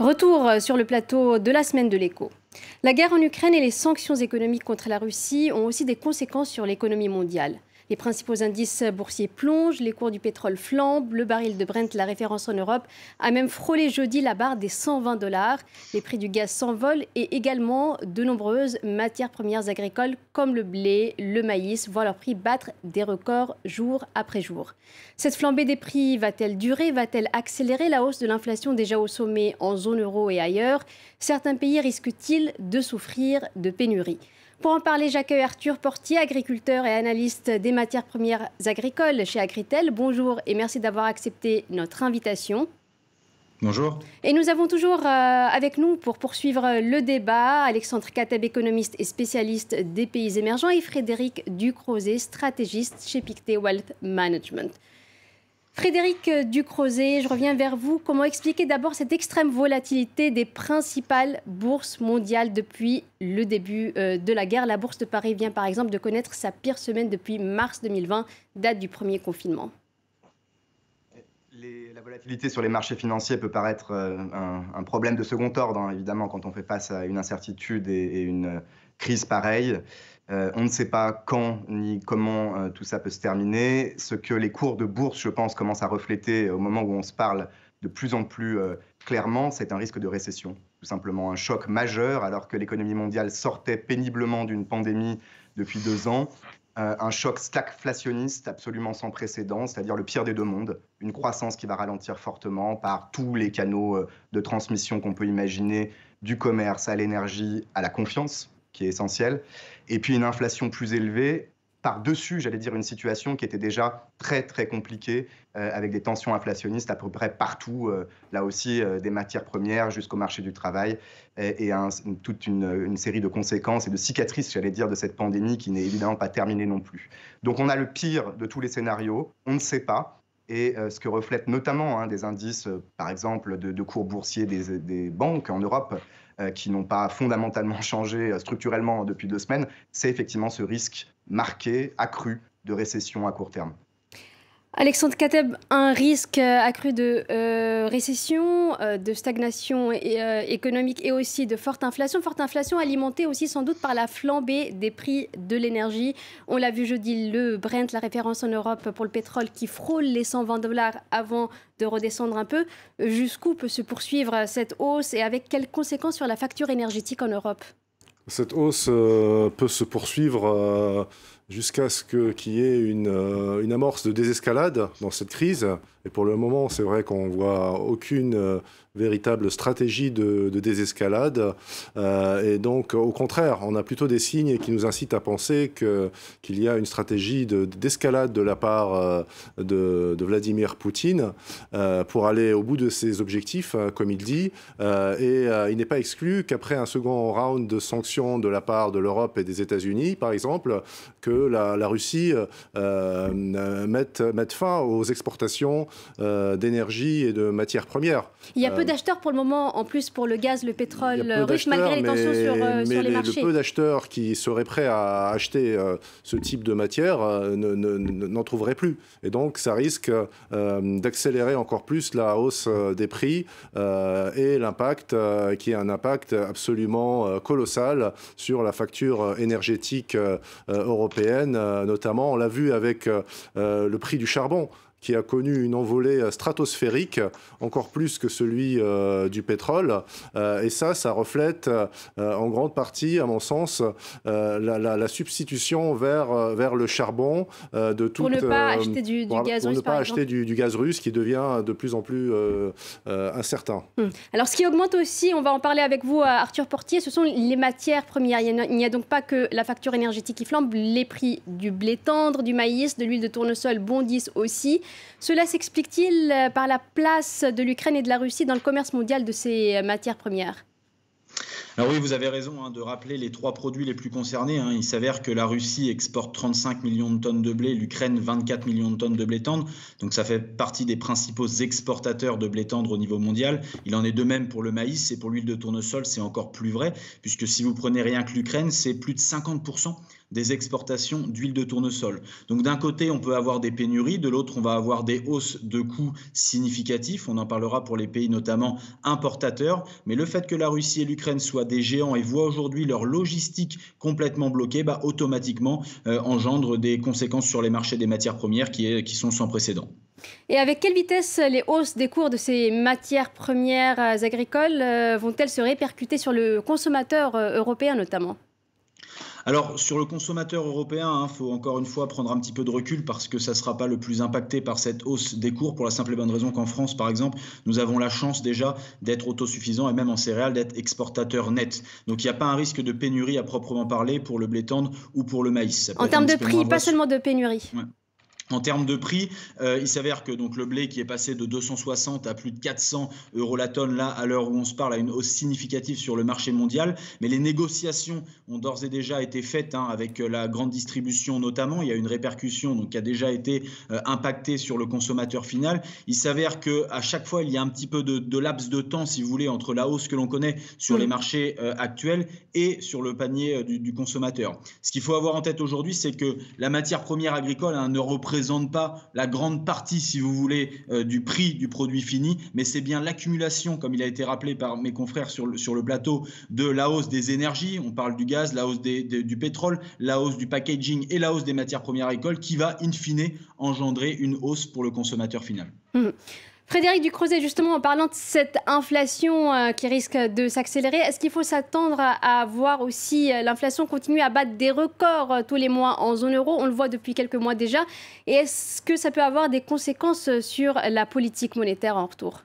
Retour sur le plateau de la semaine de l'écho. La guerre en Ukraine et les sanctions économiques contre la Russie ont aussi des conséquences sur l'économie mondiale. Les principaux indices boursiers plongent, les cours du pétrole flambent, le baril de Brent, la référence en Europe, a même frôlé jeudi la barre des 120 dollars. Les prix du gaz s'envolent et également de nombreuses matières premières agricoles comme le blé, le maïs voient leur prix battre des records jour après jour. Cette flambée des prix va-t-elle durer? Va-t-elle accélérer la hausse de l'inflation déjà au sommet en zone euro et ailleurs? Certains pays risquent-ils de souffrir de pénurie? Pour en parler, j'accueille Arthur Portier, agriculteur et analyste des matières premières agricoles chez Agritel. Bonjour et merci d'avoir accepté notre invitation. Bonjour. Et nous avons toujours euh, avec nous pour poursuivre le débat Alexandre Kateb, économiste et spécialiste des pays émergents, et Frédéric Ducrozet, stratégiste chez Pictet Wealth Management. Frédéric Ducrozet, je reviens vers vous. Comment expliquer d'abord cette extrême volatilité des principales bourses mondiales depuis le début euh, de la guerre? La bourse de Paris vient par exemple de connaître sa pire semaine depuis mars 2020, date du premier confinement. la volatilité sur les marchés financiers peut paraître euh, un, problème de second ordre, hein, évidemment, quand on fait face à une incertitude et une crise pareille. Euh, on ne sait pas quand ni comment euh, tout ça peut se terminer. Ce que les cours de bourse, je pense, commencent à refléter au moment où on se parle de plus en plus euh, clairement, c'est un risque de récession. Tout simplement un choc majeur alors que l'économie mondiale sortait péniblement d'une pandémie depuis deux ans. un choc stagflationniste absolument sans précédent, c'est-à-dire le pire des deux mondes, une croissance qui va ralentir fortement par tous les canaux de transmission qu'on peut imaginer, du commerce à l'énergie, à la confiance, qui est essentielle, et puis une inflation plus élevée, par-dessus, j'allais dire, une situation qui était déjà très, très compliquée, euh, avec des tensions inflationnistes à peu près partout, euh, là aussi, euh, des matières premières jusqu'au marché du travail, et, toute une, série de conséquences et de cicatrices, j'allais dire, de cette pandémie qui n'est évidemment pas terminée non plus. Donc on a le pire de tous les scénarios, on ne sait pas, et ce que reflètent notamment hein, des indices, par exemple, de, cours boursiers des, banques en Europe, qui n'ont pas fondamentalement changé euh, structurellement depuis deux semaines, c'est effectivement ce risque marqué, accru de récession à court terme. Alexandre Kateb, un risque euh, accru de euh, récession, euh, de stagnation économique et aussi de forte inflation. Forte inflation alimentée aussi sans doute par la flambée des prix de l'énergie. On l'a vu jeudi, le Brent, la référence en Europe pour le pétrole, qui frôle les 120 dollars avant de redescendre un peu. Jusqu'où peut se poursuivre cette hausse et avec quelles conséquences sur la facture énergétique en Europe? Cette hausse peut se poursuivre jusqu'à ce qu'il y ait une, euh, une, amorce de désescalade dans cette crise. Et pour le moment, c'est vrai qu'on voit aucune euh, véritable stratégie de, désescalade. Euh, et donc, au contraire, on a plutôt des signes qui nous incitent à penser qu'il y a une stratégie d'escalade de, la part de, Vladimir Poutine pour aller au bout de ses objectifs, comme il dit. et il n'est pas exclu qu'après un second round de sanctions de la part de l'Europe et des États-Unis, par exemple, que la, Russie euh, mette, fin aux exportations euh, d'énergie et de matières premières. Il y a peu euh, d'acheteurs pour le moment, en plus pour le gaz, le pétrole russe, malgré les tensions sur, mais sur les, marchés. Le peu d'acheteurs qui seraient prêts à acheter ce type de matière n'en trouveraient plus. Et donc, ça risque d'accélérer encore plus la hausse des prix et l'impact, qui est un impact absolument colossal sur la facture énergétique européenne euh, notamment. On l'a vu avec euh, euh, le prix du charbon qui a connu une envolée euh, stratosphérique, encore plus que celui euh, du pétrole. Euh, et ça, ça reflète en grande partie, à mon sens, la, substitution vers, vers le charbon de tout. Pour ne pas acheter du, gaz russe. Pour ne pas acheter du, gaz russe qui devient de plus en plus incertain. Hum. Alors, ce qui augmente aussi, on va en parler avec vous, Arthur Portier, ce sont les matières premières. Il n'y a, a donc pas que la facture énergétique qui flambe, les prix du blé tendre, du maïs, de l'huile de tournesol bondissent aussi. Cela s'explique-t-il euh, par la place de l'Ukraine et de la Russie dans le commerce mondial de ces euh, matières premières? Alors oui, vous avez raison hein, de rappeler les trois produits les plus concernés. Hein. Il s'avère que la Russie exporte 35 millions de tonnes de blé, l'Ukraine 24 millions de tonnes de blé tendre. Donc ça fait partie des principaux exportateurs de blé tendre au niveau mondial. Il en est de même pour le maïs et pour l'huile de tournesol, c'est encore plus vrai, puisque si vous prenez rien que l'Ukraine, c'est plus de 50% des exportations d'huile de tournesol. Donc d'un côté, on peut avoir des pénuries, de l'autre, on va avoir des hausses de coûts significatifs. On en parlera pour les pays notamment importateurs. Mais le fait que la Russie et l'Ukraine soient des géants et voient aujourd'hui leur logistique complètement bloquée, bah, automatiquement euh, engendre des conséquences sur les marchés des matières premières qui, qui sont sans précédent. Et avec quelle vitesse les hausses des cours de ces matières premières agricoles euh, vont-elles se répercuter sur le consommateur euh, européen notamment? Alors, sur le consommateur européen, il hein, faut encore une fois prendre un petit peu de recul parce que ça ne sera pas le plus impacté par cette hausse des cours pour la simple et bonne raison qu'en France, par exemple, nous avons la chance déjà d'être autosuffisants et même en céréales d'être exportateurs nets. Donc, il n'y a pas un risque de pénurie à proprement parler pour le blé tendre ou pour le maïs. En termes de prix, pas seulement de pénurie. En termes de prix, euh, il s'avère que donc le blé qui est passé de 260 à plus de 400 euros la tonne là à l'heure où on se parle a une hausse significative sur le marché mondial. Mais les négociations ont d'ores et déjà été faites hein, avec euh, la grande distribution notamment. Il y a une répercussion donc qui a déjà été euh, impactée sur le consommateur final. Il s'avère que à chaque fois il y a un petit peu de, laps de temps, si vous voulez, entre la hausse que l'on connaît sur les marchés actuels et sur le panier du, consommateur. Ce qu'il faut avoir en tête aujourd'hui, c'est que la matière première agricole a un ne représente représente pas la grande partie, si vous voulez, euh, du prix du produit fini, mais c'est bien l'accumulation, comme il a été rappelé par mes confrères sur le, plateau, de la hausse des énergies, on parle du gaz, la hausse du pétrole, la hausse du packaging et la hausse des matières premières agricoles, qui va in fine engendrer une hausse pour le consommateur final. Mmh. Frédéric Ducrozet, justement, en parlant de cette inflation euh, qui risque de s'accélérer, est-ce qu'il faut s'attendre à, voir aussi euh, l'inflation continuer à battre des records euh, tous les mois en zone euro? On le voit depuis quelques mois déjà. Et est-ce que ça peut avoir des conséquences sur la politique monétaire en retour?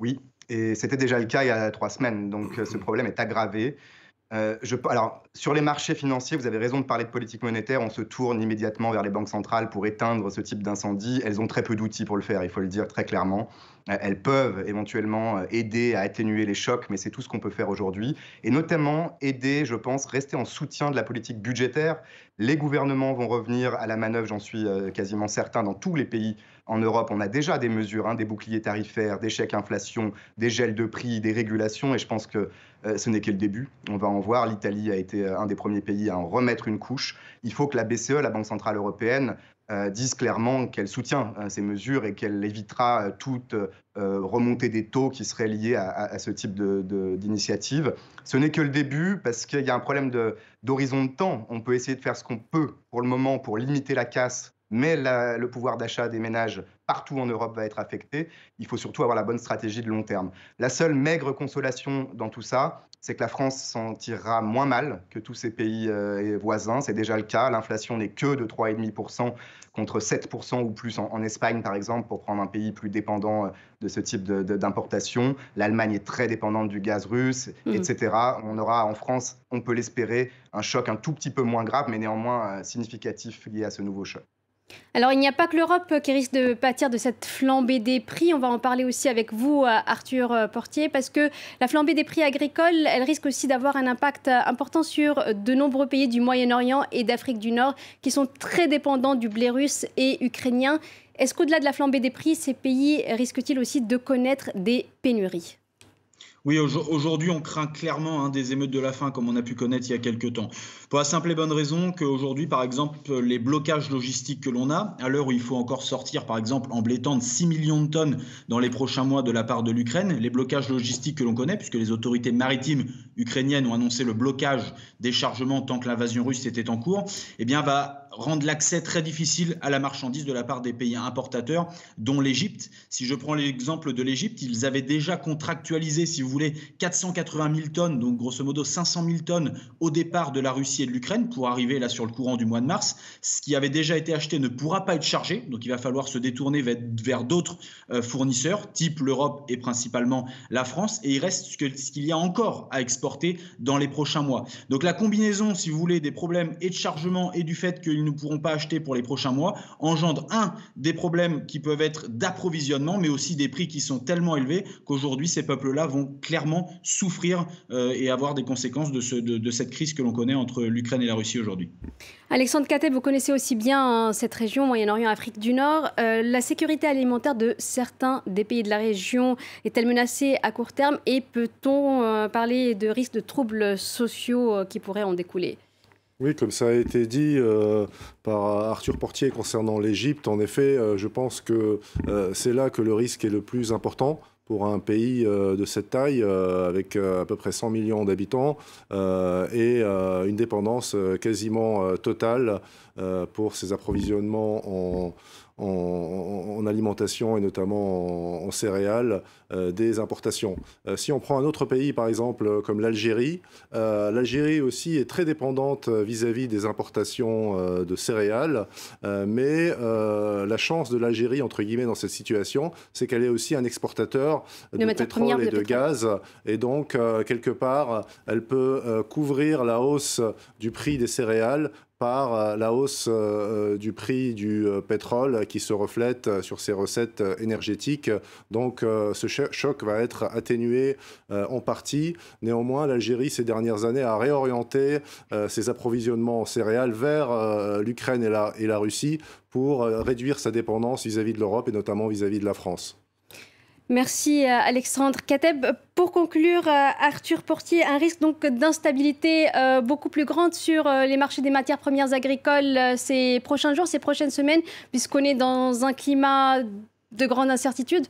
Oui, et c'était déjà le cas il y a trois semaines. Donc ce problème est aggravé. Euh, alors, sur les marchés financiers, vous avez raison de parler de politique monétaire. On se tourne immédiatement vers les banques centrales pour éteindre ce type d'incendie. Elles ont très peu d'outils pour le faire, il faut le dire très clairement. Euh, elles peuvent éventuellement euh, aider à atténuer les chocs, mais c'est tout ce qu'on peut faire aujourd'hui. Et notamment aider, je pense, rester en soutien de la politique budgétaire. Les gouvernements vont revenir à la manœuvre, j'en suis quasiment certain, dans tous les pays en Europe. On a déjà des mesures, hein, des boucliers tarifaires, des chèques inflation, des gels de prix, des régulations, et je pense que euh, ce n'est que le début. On va en voir. L'Italie a été euh, un des premiers pays à en remettre une couche. Il faut que la BCE, la Banque Centrale Européenne, euh, dise clairement qu'elle soutient ces mesures et qu'elle évitera toute remontée des taux qui serait liée à, ce type d'initiative. Ce n'est que le début parce qu'il y a un problème d'horizon de, temps. On peut essayer de faire ce qu'on peut pour le moment pour limiter la casse mais le pouvoir d'achat des ménages partout en Europe va être affecté. Il faut surtout avoir la bonne stratégie de long terme. La seule maigre consolation dans tout ça, c'est que la France s'en tirera moins mal que tous ses pays euh, voisins. C'est déjà le cas. L'inflation n'est que de 3,5% contre 7% ou plus en, Espagne, par exemple, pour prendre un pays plus dépendant euh, de ce type d'importation. L'Allemagne est très dépendante du gaz russe, mmh. etc. On aura en France, on peut l'espérer, un choc un tout petit peu moins grave, mais néanmoins euh, significatif lié à ce nouveau choc. Alors, il n'y a pas que l'Europe qui risque de pâtir de cette flambée des prix. On va en parler aussi avec vous, euh, Arthur euh, Portier, parce que la flambée des prix agricoles, elle risque aussi d'avoir un impact euh, important sur de nombreux pays du Moyen-Orient et d'Afrique du Nord qui sont très dépendants du blé russe et ukrainien. Est-ce qu'au-delà de la flambée des prix, ces pays risquent-ils aussi de connaître des pénuries? Oui, aujourd'hui, on craint clairement hein, des émeutes de la faim, comme on a pu connaître il y a quelques temps. Pour la simple et bonne raison qu'aujourd'hui, par exemple, les blocages logistiques que l'on a, à l'heure où il faut encore sortir, par exemple, en blé de 6 millions de tonnes dans les prochains mois de la part de l'Ukraine, les blocages logistiques que l'on connaît, puisque les autorités maritimes ukrainiennes ont annoncé le blocage des chargements tant que l'invasion russe était en cours, eh bien, va rendre l'accès très difficile à la marchandise de la part des pays importateurs, dont l'Égypte. Si je prends l'exemple de l'Égypte, ils avaient déjà contractualisé, si vous voulez, 480 000 tonnes, donc grosso modo 500 000 tonnes au départ de la Russie et de l'Ukraine pour arriver là sur le courant du mois de mars. Ce qui avait déjà été acheté ne pourra pas être chargé, donc il va falloir se détourner vers, d'autres euh, fournisseurs, type l'Europe et principalement la France, et il reste ce qu'il y a encore à exporter dans les prochains mois. Donc la combinaison, si vous voulez, des problèmes et de chargement et du fait qu'ils ne pourront pas acheter pour les prochains mois engendre, un, des problèmes qui peuvent être d'approvisionnement, mais aussi des prix qui sont tellement élevés qu'aujourd'hui, ces peuples-là vont clairement souffrir euh, et avoir des conséquences de, ce, de, cette crise que l'on connaît entre l'Ukraine et la Russie aujourd'hui. Alexandre Kateb, vous connaissez aussi bien hein, cette région, Moyen-Orient, Afrique du Nord. Euh, la sécurité alimentaire de certains des pays de la région est-elle menacée à court terme? Et peut-on euh, parler de risques de troubles sociaux qui pourraient en découler? Oui, comme ça a été dit euh, par Arthur Portier concernant l'Égypte, en effet, euh, je pense que euh, c'est là que le risque est le plus important pour un pays de cette taille, avec à peu près 100 millions d'habitants, et une dépendance quasiment totale pour ses approvisionnements en, en, alimentation et notamment en, céréales euh, des importations. Euh, si on prend un autre pays, par exemple, euh, comme l'Algérie, l'Algérie aussi est très dépendante vis-à-vis des importations de céréales, mais la chance de l'Algérie, entre guillemets, dans cette situation, c'est qu'elle est aussi un exportateur de, pétrole et de, gaz, et donc, quelque part, elle peut couvrir la hausse du prix des céréales par euh, la hausse euh, du prix du euh, pétrole qui se reflète sur ses recettes énergétiques. Donc ce choc va être atténué en partie. Néanmoins, l'Algérie, ces dernières années, a réorienté ses approvisionnements en céréales vers l'Ukraine et la, Russie pour réduire sa dépendance vis-à-vis -vis de l'Europe et notamment vis-à-vis -vis de la France. Merci euh, Alexandre Kateb. Pour conclure, euh, Arthur Portier, un risque donc d'instabilité euh, beaucoup plus grande sur les marchés des matières premières agricoles ces prochains jours, ces prochaines semaines, puisqu'on est dans un climat de grande incertitude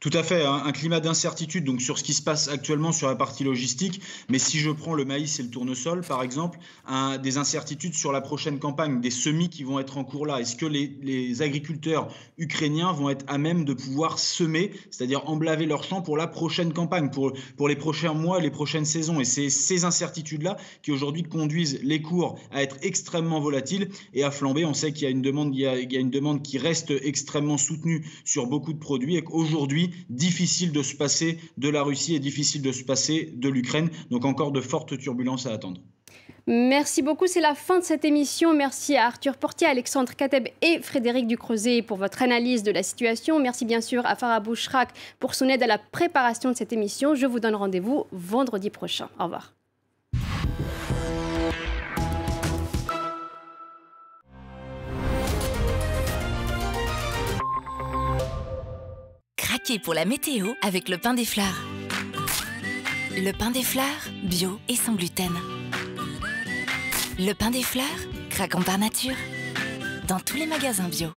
tout à fait, un, climat d'incertitude donc sur ce qui se passe actuellement sur la partie logistique. Mais si je prends le maïs et le tournesol, par exemple, un, des incertitudes sur la prochaine campagne, des semis qui vont être en cours là. Est-ce que les, agriculteurs ukrainiens vont être à même de pouvoir semer, c'est-à-dire emblaver leurs champs pour la prochaine campagne, pour, pour les prochains mois, les prochaines saisons? Et c'est ces incertitudes-là qui aujourd'hui conduisent les cours à être extrêmement volatiles et à flamber. On sait qu'il y a une demande, il y a, y a une demande qui reste extrêmement soutenue sur beaucoup de produits et qu'aujourd'hui difficile de se passer de la Russie et difficile de se passer de l'Ukraine. Donc encore de fortes turbulences à attendre. Merci beaucoup, c'est la fin de cette émission. Merci à Arthur Portier, Alexandre Kateb et Frédéric Ducreuset pour votre analyse de la situation. Merci bien sûr à Farah Bouchrak pour son aide à la préparation de cette émission. Je vous donne rendez-vous vendredi prochain. Au revoir. Pour la météo avec le pain des fleurs. Le pain des fleurs, bio et sans gluten. Le pain des fleurs, craquant par nature. Dans tous les magasins bio.